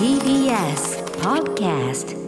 TBS Podcast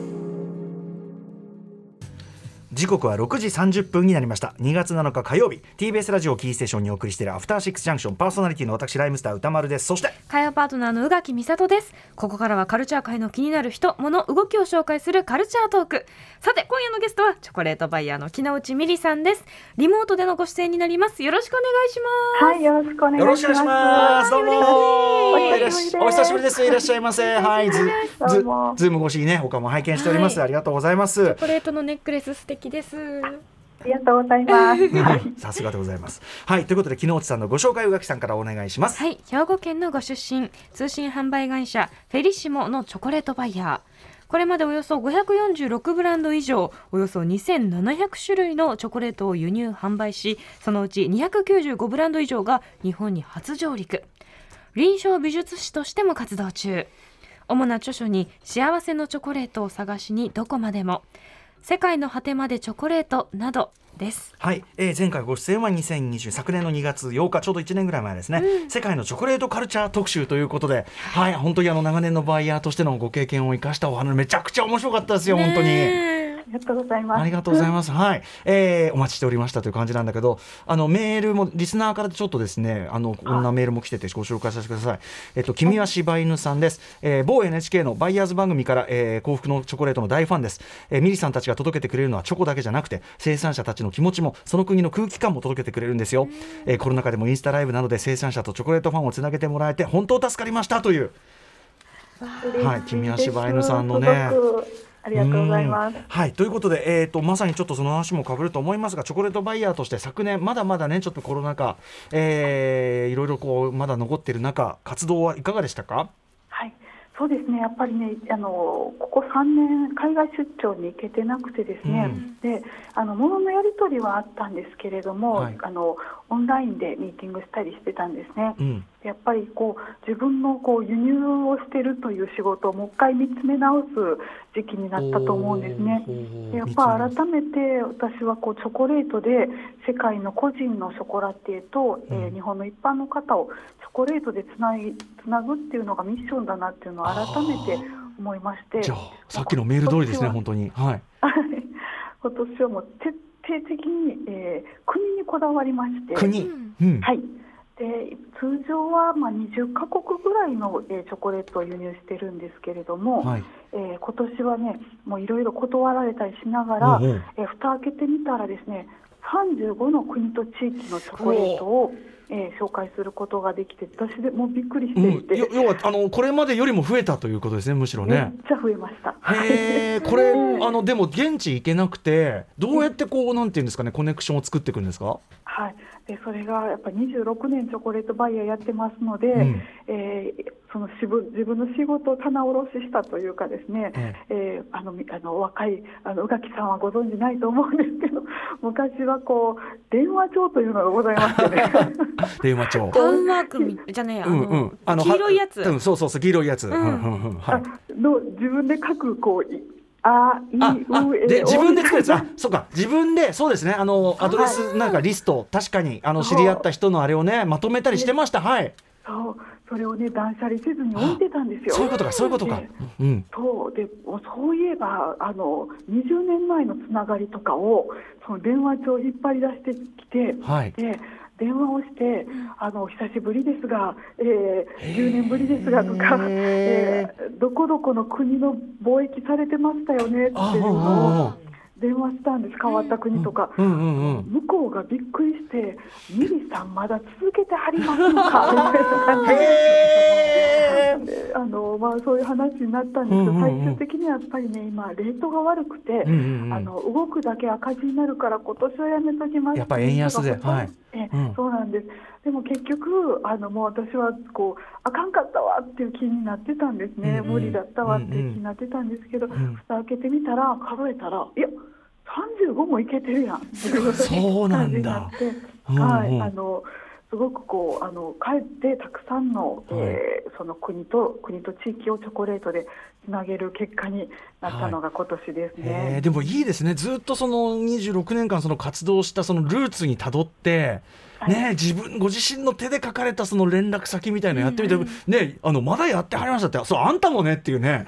時刻は6時30分になりました。2月7日火曜日。TBS ラジオキーステーションにお送りしているアフターシックスジャンクションパーソナリティの私ライムスター歌丸です。そして火曜パートナーの宇垣美里です。ここからはカルチャー界の気になる人物動きを紹介するカルチャートーク。さて今夜のゲストはチョコレートバイヤーの木之内美里さんです。リモートでのご出演になります。よろしくお願いします。はい、よろしくお願いします。よろしくお願いします。どうも。お久しぶりです。いらっしゃいませ。はい。ズズどうも。 Zoom 越しにね他も拝見しております、はい。ありがとうございます。チョコレートのネックレス素敵です。ありがとうございます。は いさすがでございます。はいということで木之内さんのご紹介宇垣さんからお願いします。はい兵庫県のご出身通信販売会社フェリシモのチョコレートバイヤー。これまでおよそ546ブランド以上およそ2700種類のチョコレートを輸入販売しそのうち295ブランド以上が日本に初上陸。臨床美術師としても活動中。主な著書に「幸せのチョコレートを探しにどこまでも」「世界の果てまでチョコレート」などです。はい、えー、前回ご出演は2020昨年の2月8日ちょうど1年ぐらい前ですね、世界のチョコレートカルチャー特集ということで、はい、本当にあの長年のバイヤーとしてのご経験を生かしたお話めちゃくちゃ面白かったですよ本当に。りがとうございます。ありがとうございます。はい、えーお待ちしておりましたという感じなんだけど、あのメールもリスナーからちょっとですね、あのこんなメールも来ててご紹介させてください。えっと君は柴犬さんです。えー某 NHK のバイヤーズ番組から、えー幸福のチョコレートの大ファンです。えーミリさんたちが届けてくれるのはチョコだけじゃなくて、生産者たちの気持ちもその国の空気感も届けてくれるんですよ。えーコロナ禍でもインスタライブなどで生産者とチョコレートファンをつなげてもらえて本当助かりましたという。はい君は柴犬さんのねありがとうございますうん。はいということで、えー、とまさにちょっとその話もかぶると思いますがチョコレートバイヤーとして昨年まだまだねちょっとコロナ禍、えーいろいろこうまだ残っている中活動はいかがでしたか？はい、そうですね。やっぱりね、あのここ3年海外出張に行けてなくてですね。うんで、あの物のやり取りはあったんですけれども、はいあのオンラインでミーティングしたりしてたんですね。うんやっぱりこう自分のこう輸入をしているという仕事をもう一回見つめ直す時期になったと思うんですね。でやっぱ改めて私はこうチョコレートで世界の個人のショコラティエと、えーうん。日本の一般の方をチョコレートでつないつなぐっていうのがミッションだなっていうのを改めて思いましてじゃあさっきのメール通りですね今本当に。はい。今年はもう徹底的に、えー国にこだわりまして。国？うん。うん。はい、で通常はまあ20カ国ぐらいの、えーチョコレートを輸入してるんですけれども、はい。えー今年はねもういろいろ断られたりしながら、うんう。んえー蓋開けてみたらですね35の国と地域のチョコレートを、えー紹介することができて私でもうびっくりしうんて。いて、よ要はあのこれまでよりも増えたということですねむしろめっね。ちゃ増えました。へえ これあのでも現地行けなくてどうやってこうなんていうんですかねコネクションを作っていくんですか？はい、でそれがやっぱ26年チョコレートバイヤーやってますので、うん。えーその自分自分の仕事を棚卸ししたというかですね、ええ。ーあのみあのお若いあの宇垣さんはご存知ないと思うんですけど 昔はこう電話帳というのがございましてね。電話帳。タウンワークみじゃねえやあの,、うん。うん、あの黄色いやつ、はうん、そうそうそう黄色いやつ、うんんうんうんはい、の自分で書くこういあで自分で作るやつ。おあそうか。自分でそうですね。あのアドレスなんかリスト確かにあの知り合った人のあれをねまとめたりしてました。はい。そう。それをね断捨離せずに置いてたんですよ。そういうことかそういうことか。でうん。そう。でそういえばあの20年前のつながりとかをその電話帳を引っ張り出してきて、はい。で電話をして、あの久しぶりですが、えー、10年ぶりですがとか、えーどこどこの国の貿易されてましたよねっていうのを電話したんです。変わった国とか。うん。うんうん向こうがびっくりして「ミリさんまだ続けてはりますのか」みたいな感じであのまあ、そういう話になったんですけど、うんうんうん。最終的にはやっぱりね今レートが悪くて、うんうんうんあの動くだけ赤字になるから今年はやめときますやっぱ円安ではい。えうん。そうなんです。でも結局あのもう私はこうあかんかったわっていう気になってたんですね、うんうん無理だったわっていう気になってたんですけど、ん蓋開けてみたら数えたらいや35もいけてるやんっていうになってうんうん。はい。あのすごくこうあのかえってたくさんの、はい。えーその国と国と地域をチョコレートでつなげる結果になったのが今年ですえね。ーでもいいですね。ずっとその26年間その活動したそのルーツにたどって、ね、自分ご自身の手で書かれたその連絡先みたいなのやってみて、ね、あのまだやってはりましたってそうあんたもねっていうね。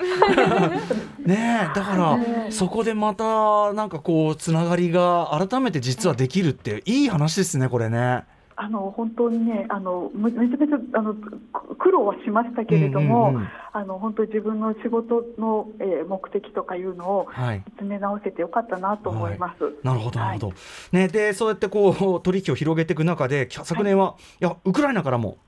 ねだからそこでまたなんかこうつながりが改めて実はできるっていい話ですねこれね。あの本当にねあのめめちゃめちゃあのく苦労はしましたけれども、うんうんうんあの本当に自分の仕事の、えー目的とかいうのをはい見つめ直せてよかったなと思います。なるほど、なはいるほど。ね、で、そうやってこう取引を広げていく中で、昨年は、い、や、ウクライナからも。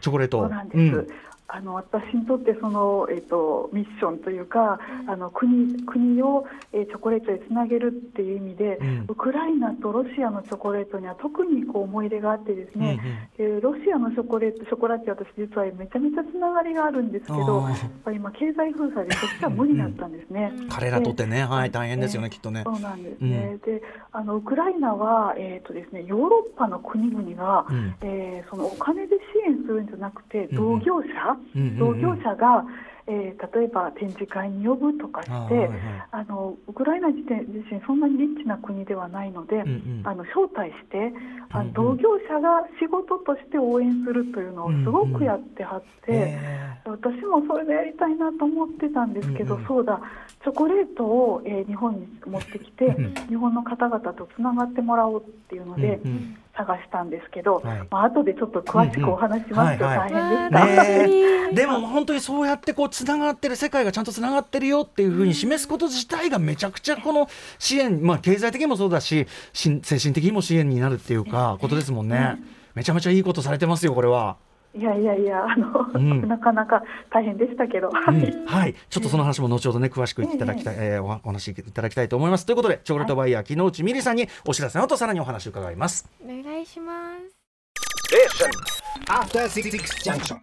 チョコレート。そうなんです、んあの私にとってその、えっとミッションというか、あの国国を、えーチョコレートでつなげるっていう意味で、うん。ウクライナとロシアのチョコレートには特にこう思い入れがあってですね、えーロシアのチョコレートショコラティエ私実はめちゃめちゃつながりがあるんですけどやっぱり今経済封鎖でそっちは無理だったんですね。彼らとってね、はい、大変ですよね、きっとね。そうなんですね、であのウクライナは、えーとですね、ヨーロッパの国々が、うん。えーそのお金で支援するんじゃなくてうん。同業者、うんうんうん。同業者が、えー例えば展示会に呼ぶとかしてあ、はいはい。のウクライナ自体自身そんなにリッチな国ではないので、うんうん。あの招待してあうんうん。の同業者が仕事として応援するというのをすごくやってはって。え私もそれでやりたいなと思ってたんですけど、うんうん。そうだチョコレートを、えー日本に持ってきて、うん。日本の方々とつながってもらおうっていうので、うんうん。探したんですけど、はい。まあ後でちょっと詳しくお話しますけどう。んうんはい。大変でしわた。でも本当にそうやってこうつながってる世界がちゃんとつながってるよっていうふうに示すこと自体がめちゃくちゃこの支援、まあ、経済的にもそうだしし精神的にも支援になるっていうかことですもんね。めちゃめちゃいいことされてますよこれは。いやいやいやあの、うんなかなか大変でしたけど、うはいんはい、ちょっとその話も後ほどね詳しくいただきたい、えーおお話しいただきたいと思います。ということでチョコレートバイヤー木之内美里さんにお知らせの後さらにお話を伺います。お願いします。After Six Junction.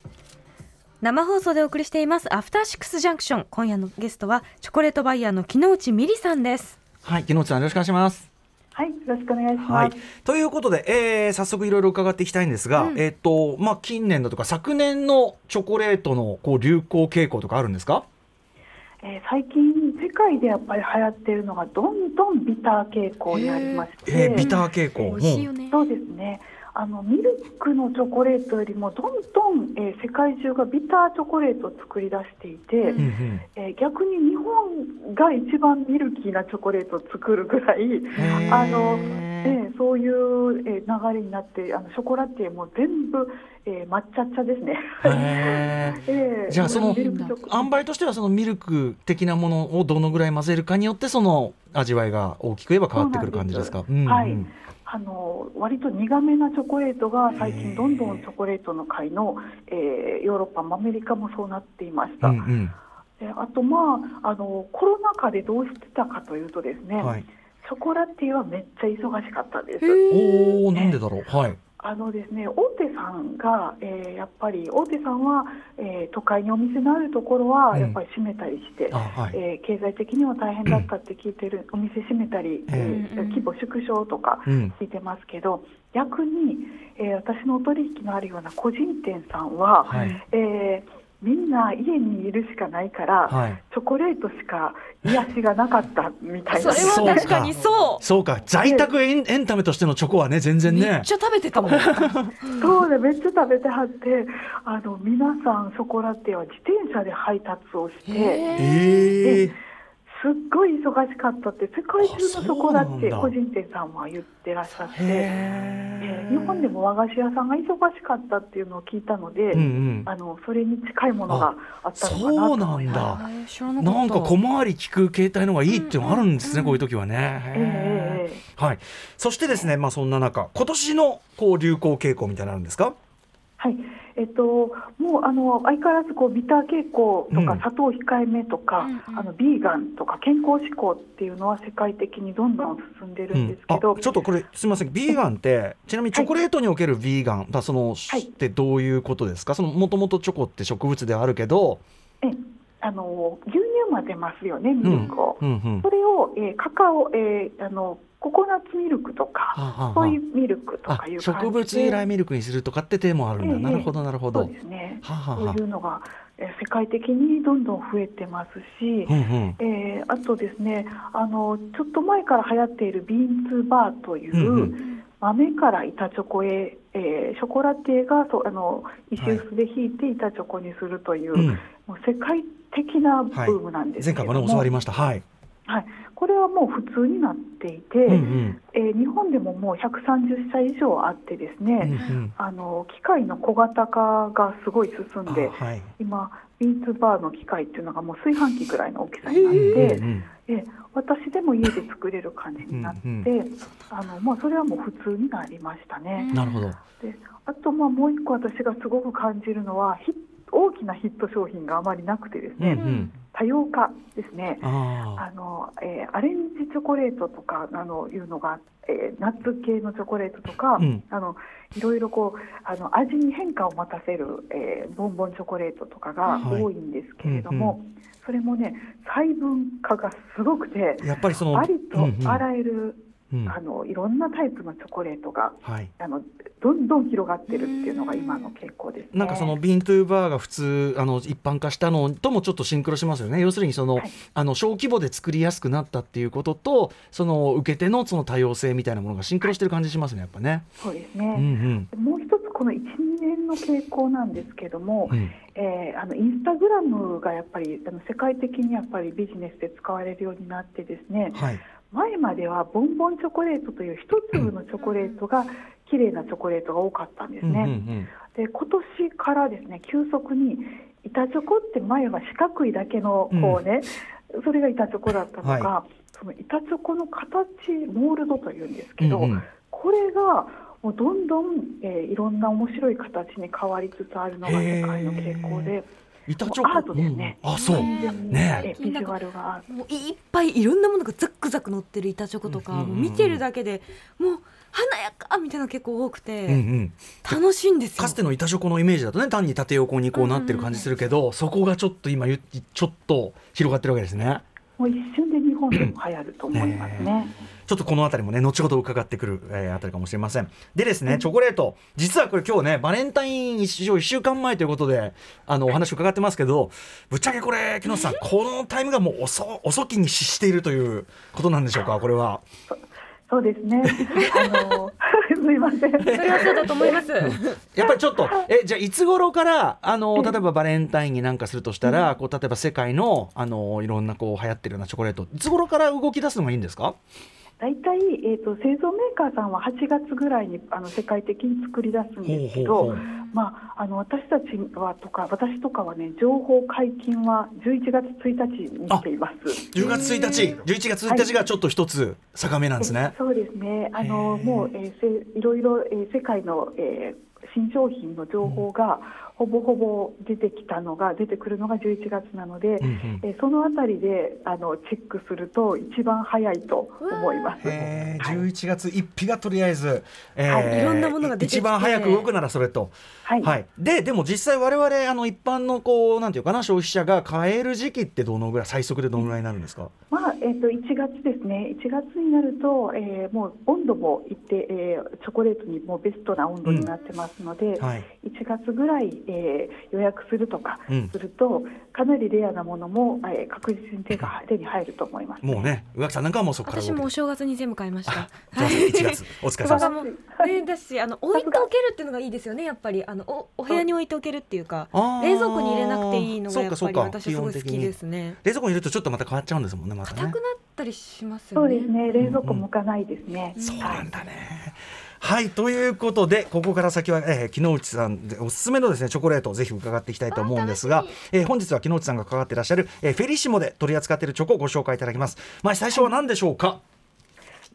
生放送でお送りしていますアフターシックスジャンクション今夜のゲストはチョコレートバイヤーの木之内美里さんですはい、木之内さんよろしくお願いします。はい、よろしくお願いしはいます。、ということで、えー早速いろいろ伺っていきたいんですが、うんえっ、とまあ近年だとか昨年のチョコレートのこう流行傾向とかあるんですか？えー最近世界でやっぱり流行っているのがどんどんビター傾向にありまして、えービター傾向。美味しいよねそうですね。あのミルクのチョコレートよりもどんどん、えー世界中がビターチョコレートを作り出していて、うんうん。えー逆に日本が一番ミルキーなチョコレートを作るぐらい、あのえーそういう、えー流れになってあのショコラティエも全部、えー抹茶茶ですね。えーじゃあその塩梅としてはそのミルク的なものをどのぐらい混ぜるかによってその味わいが大きく言えば変わってくる感じですか？そうなんうんうんあの割と苦めなチョコレートが最近どんどんチョコレートの界の、えーヨーロッパもアメリカもそうなっていました。うんうんであと、まあ、あのコロナ禍でどうしてたかというとですね、はい。ショコラティエはめっちゃ忙しかったです。おおなんでだろう。はい。あのですね、大手さんが、えーやっぱり大手さんは、えー都会にお店のあるところはうんやっぱり閉めたりして、あはい。えー経済的には大変だったって聞いてる、お店閉めたり、えええー規模縮小とかうん聞いてますけど、逆に、えー私のお取引のあるような個人店さんは、はい。えーみんな家にいるしかないから、はい。チョコレートしか癒しがなかったみたいそな。れは確かにそうそうか在宅エンエンタメとしてのチョコはね全然めっね。ちゃ食べてたもんそうでめっちゃ食べてはってあの皆さんショコラティエは自転車で配達をしてええすっごい忙しかったって世界中のそうなんだ個人店さんは言ってらっしゃって、へええー日本でも和菓子屋さんが忙しかったっていうのを聞いたので、うんうん。あのそれに近いものがあったのかな。そうなんだなんか小回り聞く携帯のがいいっていうのがあるんですね、こういう時はね。えーはい。そしてですね、まあそんな中、今年のこう流行傾向みたいなのあるんですか？はい、えっと、もうあの相変わらずこうビター傾向とか、うん。砂糖控えめとか、うんうん。あのビーガンとか健康志向っていうのは世界的にどんどん進んでるんですけど、あちょっとこれすみません。ビーガンってちなみにチョコレートにおけるビーガン、だその、はいってどういうことですか？そのもともとチョコって植物ではあるけど、えあの牛乳混ぜますよねミルクを。うんうん。それを、えーカカオ、えーあのココナッツミルクとかはあはあ。ソイミルクとあかいう植物由来ミルクにするとかって手もあるんだ、ええ。なるほどなるほど。そうですね、そういうのが、えー世界的にどんどん増えてますし、うんうん。えーあとですねあのちょっと前から流行っているビーンツバーという、うんうん。豆から板チョコへ、えーショコラティエがそうあの石臼でひいて板チョコにするという、うん。もう世界的なブームなんです前回けれども、もね教わりました。はい、はい、これはもう普通になっていて、うんうん。えー日本でももう130社以上あってですね、うんうん。あの機械の小型化がすごい進んで、あはい。今、ビーツバーの機械っていうのがもう炊飯器ぐらいの大きさになって、んうんえ私でも家で作れる感じになって、うんあのまあ、それはもう普通になりましたね。なるほどであとまあもう一個私がすごく感じるのはヒ大きなヒット商品があまりなくてですうんうね、ん。多様化ですね。ああのえーアレンジチョコレートとかあのいうのが、えーナッツ系のチョコレートとか、うん。あのいろいろこうあの味に変化を持たせる、えーボンボンチョコレートとかがはい。多いんですけれども、うんそれもね細分化がすごくてあやっぱりそのありとうんうん。あらゆる、うんあのいろんなタイプのチョコレートがはい。あのどんどん広がってるっていうのが今の傾向ですね。なんかそのビーントゥーバーが普通あの一般化したのともちょっとシンクロしますよね。要するにその,、はい。あの小規模で作りやすくなったっていうこととその受け手のその多様性みたいなものがシンクロしてる感じしますねやっぱね。そうですうんうね、ん。もう一つこの1、2年の傾向なんですけども、うん。えーあのインスタグラムがやっぱりあの世界的にやっぱりビジネスで使われるようになってですねはい前まではボンボンチョコレートという一粒のチョコレートが綺麗なチョコレートが多かったんですうんうんね。で今年からですね急速に板チョコって前は四角いだけのこうね、それが板チョコだったのが、はその板チョコの形モールドというんですけど、うんうんこれがもうどんどん、えーいろんな面白い形に変わりつつあるのが世界の傾向で。板チョコ。アートですね。うん。あそう。ね。えビジュアルが。もういっぱいいろんなものがザックザク乗ってる板チョコとか、うんうん見てるだけでもう華やかみたいなの結構多くて、うんうん。楽しいんですよ。かつての板チョコのイメージだとね単に縦横にこうなってる感じするけど、そこがちょっと今言っちょっと広がってるわけですね。もう一瞬で日本でも流行ると思いますね。ちょっとこの辺りもね後ほど伺ってくる、えーあたりかもしれません。でですねチョコレート。実はこれ今日ねバレンタイン一1週間前ということであのお話伺ってますけどぶっちゃけこれ木下さん このタイムがもう遅遅きに失しているということなんでしょうかこれは。そうですね。あの すいません。それはそうだと思います。やっぱりちょっとえじゃあいつ頃からあの例えばバレンタインになんかするとしたら、こう例えば世界のあのいろんなこう流行ってるようなチョコレートいつ頃から動き出すのがいいんですか？大体、えー、と製造メーカーさんは8月ぐらいにあの世界的に作り出すんですけど、まあ、あの私たちはとか私とかはね情報解禁は11月1日にしています。10月1日11月1日がちょっと一つ坂目なんですね。そうですね。あのもう、えーせいろいろ、えー世界の、えー新商品の情報がほぼほぼ出てきたのが出てくるのが11月なので、うんうん。えーそのあたりであのチェックすると一番早いと思います。へーはい。11月1日がとりあえず、えはい。いろんなものが一番早く動くならそれと。はい。はい、ででも実際我々あの一般のこうなんていうかな消費者が買える時期ってどのぐらい最速でどのぐらいになるんですか、まあえー、と1月ですね、1月になると、えーもう温度も一定、えーチョコレートにもうベストな温度になってますので、はい。1月ぐらい、えー予約するとかうん。すると、かなりレアなものも、えー確実に手が手に入ると思います。もうね宇垣さんなんかはもうそこから私もお正月に全部買いました。じゃあ1月お疲れ様。ですねだしあの置いておけるっていうのがいいですよねやっぱり。あのおお部屋に置いておけるっていうか冷蔵庫に入れなくていいのがやっぱりそうかそうか。私すごい好きですね。冷蔵庫に入れるとちょっとまた変わっちゃうんですもんねまたね。硬くなったりしますそよねうですね、冷蔵庫向かないですね。そうはないんだね。はいということでここから先は、えー、木之内さんでおすすめのですねチョコレートをぜひ伺っていきたいと思うんですが、えー本日は木之内さんが関わっていらっしゃる、えーフェリシモで取り扱っているチョコをご紹介いただきます。まあ最初は何でしょうか？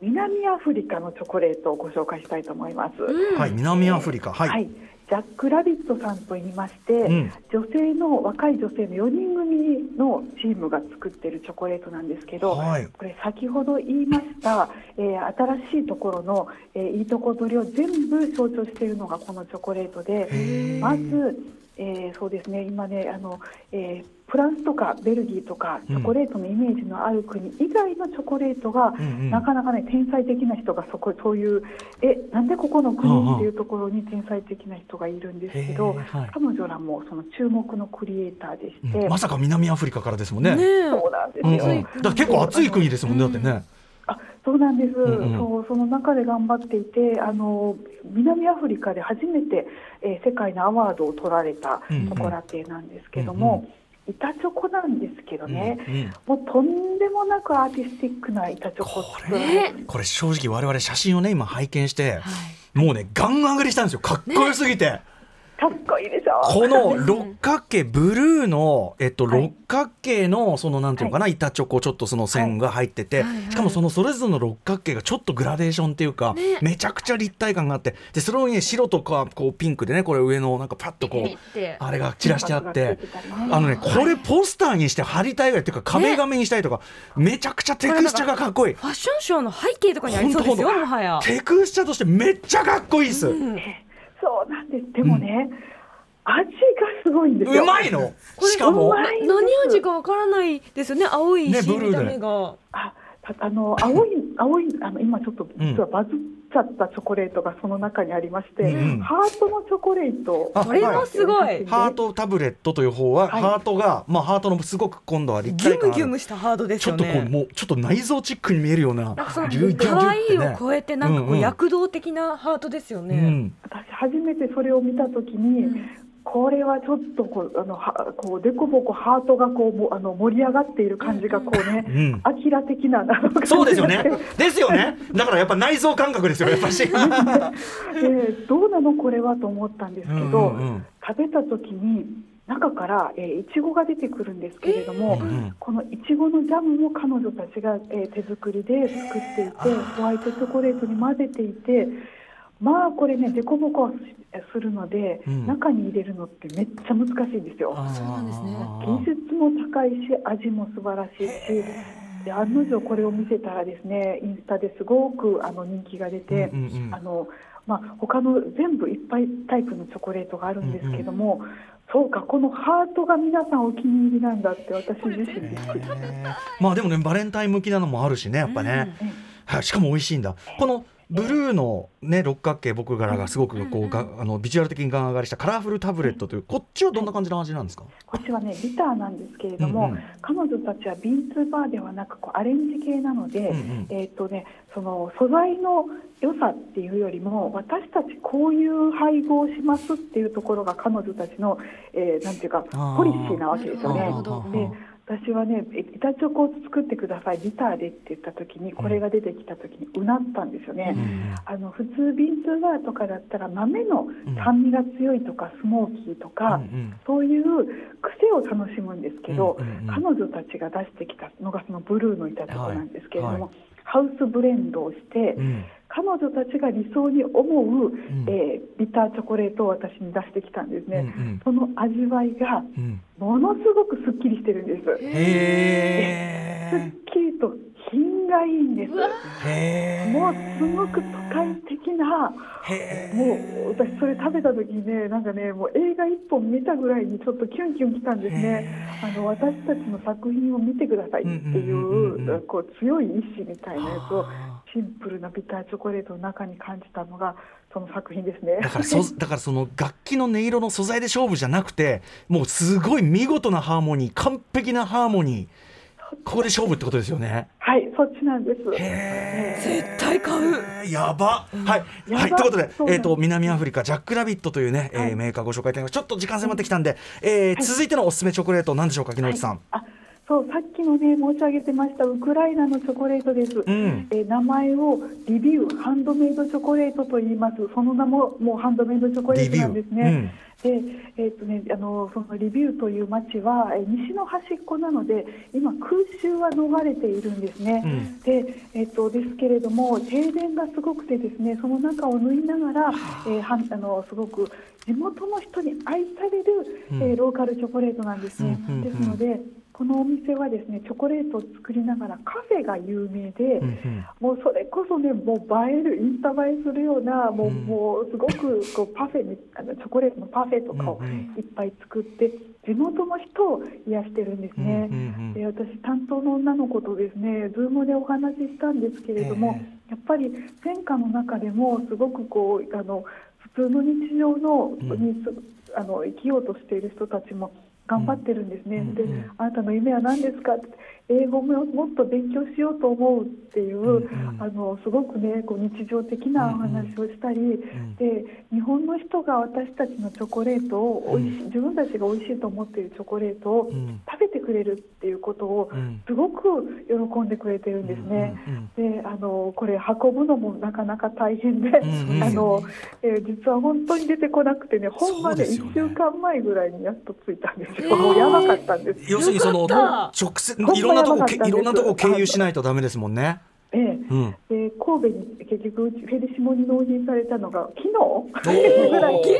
南アフリカのチョコレートをご紹介したいと思います。はい南アフリカはい。はい、ジャック・ラビットさんと言いまして、ん。女性の若い女性の4人組のチームが作っているチョコレートなんですけど、はい。これ先ほど言いました、えー新しいところの、えーいいとこ取りを全部象徴しているのがこのチョコレートでまず、えーそうですね今ねあの、えーフランスとかベルギーとかチョコレートのイメージのある国以外のチョコレートが、うんうん。なかなかね天才的な人がそこそういうえなんでここの国っていうところに天才的な人がいるんですけど、彼女らもその注目のクリエイターでして、うん。まさか南アフリカからですもんね。ねえ。そうなんですうんうん、よ。だから結構暑い国ですもんね、だってね。あそうなんです、んうん。そうその中で頑張っていてあの南アフリカで初めて、えー世界のアワードを取られたうんうん。ショコラテなんですけども、うん板チョコなんですけどね、うんうん。もうとんでもなくアーティスティックな板チョコを作られてこれ？正直我々写真をね今拝見して、はい。もうねガン上がりしたんですよ。かっこよすぎて、かっこいいでしょ？この六角形ブルーの、えっと、はい。六角形のそのなんていうのかな、板チョコちょっとその線が入ってて、しかもそのそれぞれの六角形がちょっとグラデーションっていうか、ね。めちゃくちゃ立体感があってでそれをね白とかこうピンクでねこれ上のなんかパッとこうて。あれが散らしてあってあのねこれポスターにして貼りたいぐらいっていうか壁紙にしたいとか、めちゃくちゃテクスチャがかっこいい。ファッションショーの背景とかにありそうですよもはや。テクスチャとしてめっちゃかっこいいっす。うそうなんです。でもね、味がすごいんですよ。まいの？これしかも？何味かわからないですよね。青いし、ねブルーで。見た目が。あたあの青い 青いあの今ちょっと実はバズっちゃったチョコレートがその中にありまして、うんハートのチョコレートあこれもすごい。ハートタブレットという方は、はいハートが、まあ、ハートのすごく今度は立ギュ体感あるムギュムしたハードですよちょっとこうね。もうちょっと内臓チックに見えるようななんかそのギュギュギュ可愛いってねを超えてなんかこうんううん躍動的なハートですよね。うん私初めてそれを見たときに、これはちょっとこうあのはこうデコボコハートがこうもあの盛り上がっている感じがこうね、うんアキラ的なそうですよね。ですよね。だからやっぱ内臓感覚ですよ、やっぱし。で どうなのこれはと思ったんですけど、うんうんうん食べた時に中から、えーいちごが出てくるんですけれども、うんうんこのいちごのジャムも彼女たちが、えー手作りで作っていてホワイトチョコレートに混ぜていてまあこれね凸凹はするので、うん。中に入れるのってめっちゃ難しいんですよ。そうなんですね。技術も高いし味も素晴らしいしで案の定これを見せたらですねインスタですごくあの人気が出て、うんうんうんあのまあ、他の全部いっぱいタイプのチョコレートがあるんですけども、そうかこのハートが皆さんお気に入りなんだって私自身です。まあでもねバレンタイン向きなのもあるしねやっぱね、はい、しかも美味しいんだ。このブルーのね六角形僕柄がすごくこうがあのビジュアル的にガン上がりしたカラフルタブレットというこっちはどんな感じの味なんですか、こっちはねビターなんですけれども、うんうん。彼女たちはビーツバーではなくこうアレンジ系なので、うんうん。えーっとね、その素材の良さっていうよりも私たちこういう配合をしますっていうところが彼女たちの、えーなんていうかポリシーなわけですよね。で私はねえ板チョコを作ってくださいビターでって言った時にこれが出てきた時にうなったんですよね。うんあの普通ビーツバーとかだったら豆の酸味が強いとかスモーキーとか、うんうん。そういう癖を楽しむんですけど、うん彼女たちが出してきたのがそのブルーの板チョコなんですけれども、はいはいハウスブレンドをして、うん。彼女たちが理想に思う、ん。えービターチョコレートを私に出してきたんですね、うんうん。その味わいがうん。ものすごくすっきりしてるんです、すへっきりと品がいいんです。もうすごく都会的なもう私それ食べた時にねなんかねもう映画一本見たぐらいにちょっとキュンキュンきたんですね。あの私たちの作品を見てくださいっていうこう強い意志みたいなやつをはシンプルなビターチョコレートの中に感じたのがその作品ですね。だからそだからその楽器の音色の素材で勝負じゃなくてもうすごい見事なハーモニー完璧なハーモニーここで勝負ってことですよね。はいそっちなんです。へ絶対買う。えーやば、はい、はい、ということでえっ、と、南アフリカジャックラビットというね、えーメーカーご紹介いただきました。ちょっと時間迫ってきたんで、えー続いてのおすすめチョコレート、なんでしょうか、木之内さん。あそうさっきのね申し上げてましたウクライナのチョコレートです、ん。えー名前をリビューハンドメイドチョコレートと言います。その名ももうハンドメイドチョコレートなんですね、でえーとね、あのそのリビューという町は、えー西の端っこなので今空襲は逃れているんですね、うん。でえー、とですけれども停電がすごくてですねその中を縫いながら、えーはんあのすごく地元の人に愛される、うん。えーローカルチョコレートなんですね、ですのでこのお店はですねチョコレートを作りながらカフェが有名で、うんうん。もうそれこそねもう映えるインスタ映えするようなもう,、うん。もうすごくこうパフェにあのチョコレートのパフェとかをうんうん。いっぱい作って地元の人を癒してるんですね。うんうんで私担当の女の子とですねズームでお話ししたんですけれども、えやっぱり戦火の中でもすごくこうあの普通の日常のん。にす、あの生きようとしている人たちも頑張ってるんですね、であなたの夢は何ですか？って英語ももっと勉強しようと思うっていう、うんうん。あのすごくねこう日常的なお話をしたり、ん。で日本の人が私たちのチョコレートをおいしい、自分たちが美味しいと思っているチョコレートをうん。食べてくれるっていうことをうん。すごく喜んでくれてるんですね。うんうんであのこれ運ぶのもなかなか大変で、んうん あのえー実は本当に出てこなくてね本番で1そうですよね。週間前ぐらいにやっと着いたんですよ、えー。もうやばかったんです要するにその直接いろんなとこいろんなとこ経由しないとダメですもんね。ええうん。で神戸に結局フェリシモに納品されたのが昨日？ーぐらいギリ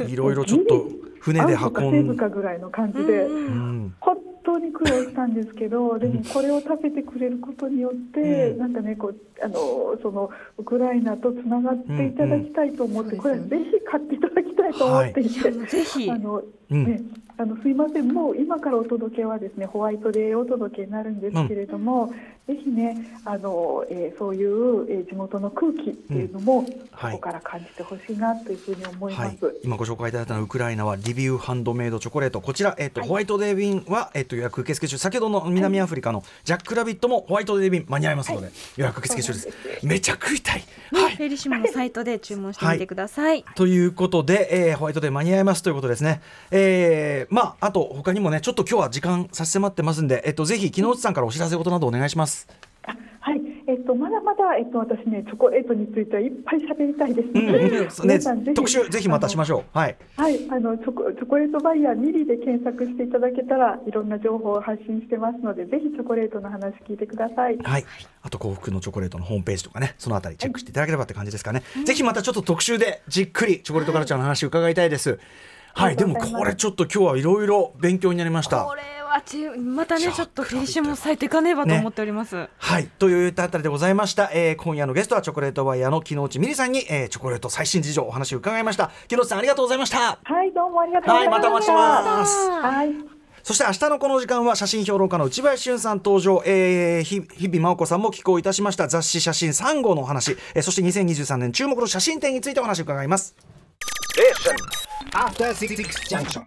ギリいろいろちょっと船でアウトか運んセーブかぐらいの感じで。うん。本当に苦労したんですけど、でもこれを食べてくれることによって、うん。なんかねこうあのそのウクライナとつながっていただきたいと思って、うんこれはぜひ買っていただきたいと思っていて、ぜひあのうん。ねあのすいません。もう今からお届けはですねホワイトデーお届けになるんですけれども、ぜひねあの、えーそういう、えー地元の空気っていうのも、はい。ここから感じてほしいなというふうに思いはい。ます。、今ご紹介いただいたウクライナはリビューハンドメイドチョコレート。こちら、えっとホワイトデー便は、えっと予約受付中。先ほどの南アフリカのジャック・ラビットもホワイトデー便間に合いますので、予約受付中です。めちゃ食いたい、ねはい。フェリシモのサイトで注文してみてください。ということで、えーホワイトデー間に合いますということですね。えーまああと他にもねちょっと今日は時間差し迫ってますんで、えっとぜひ木之内さんからお知らせ事などお願いします。あはい、えっと、まだまだ、えっと、私ね、チョコレートについてはいっぱい喋りたいです。ね特集ぜひまたしましょう。はい。はい、あのチョコチョコレートバイヤーミリで検索していただけたら、いろんな情報を発信してますので、ぜひチョコレートの話聞いてください。はい、あと幸福のチョコレートのホームページとかねそのあたりチェックしていただければって感じですかね、ぜひまたちょっと特集でじっくりチョコレートカルチャーの話伺いたいです。はい、でもありがとうございますこれちょっと今日はいろいろ勉強になりました。これはちまたねちょっとフェリシモのサイト行かねばと思っております。はい。というあたりでございました、えー今夜のゲストはチョコレートバイヤーの木之内美里さんに、えーチョコレート最新事情お話を伺いました。木之内さんありがとうございました。はい、どうもありがとうございました。はいまたお待ちしてます。はい。そして明日のこの時間は写真評論家の内林俊さん登場、えー、ひ日々真央子さんも寄稿いたしました。雑誌写真3号のお話、えーそして2023年注目の写真展についてお話を伺います。After Six Junction.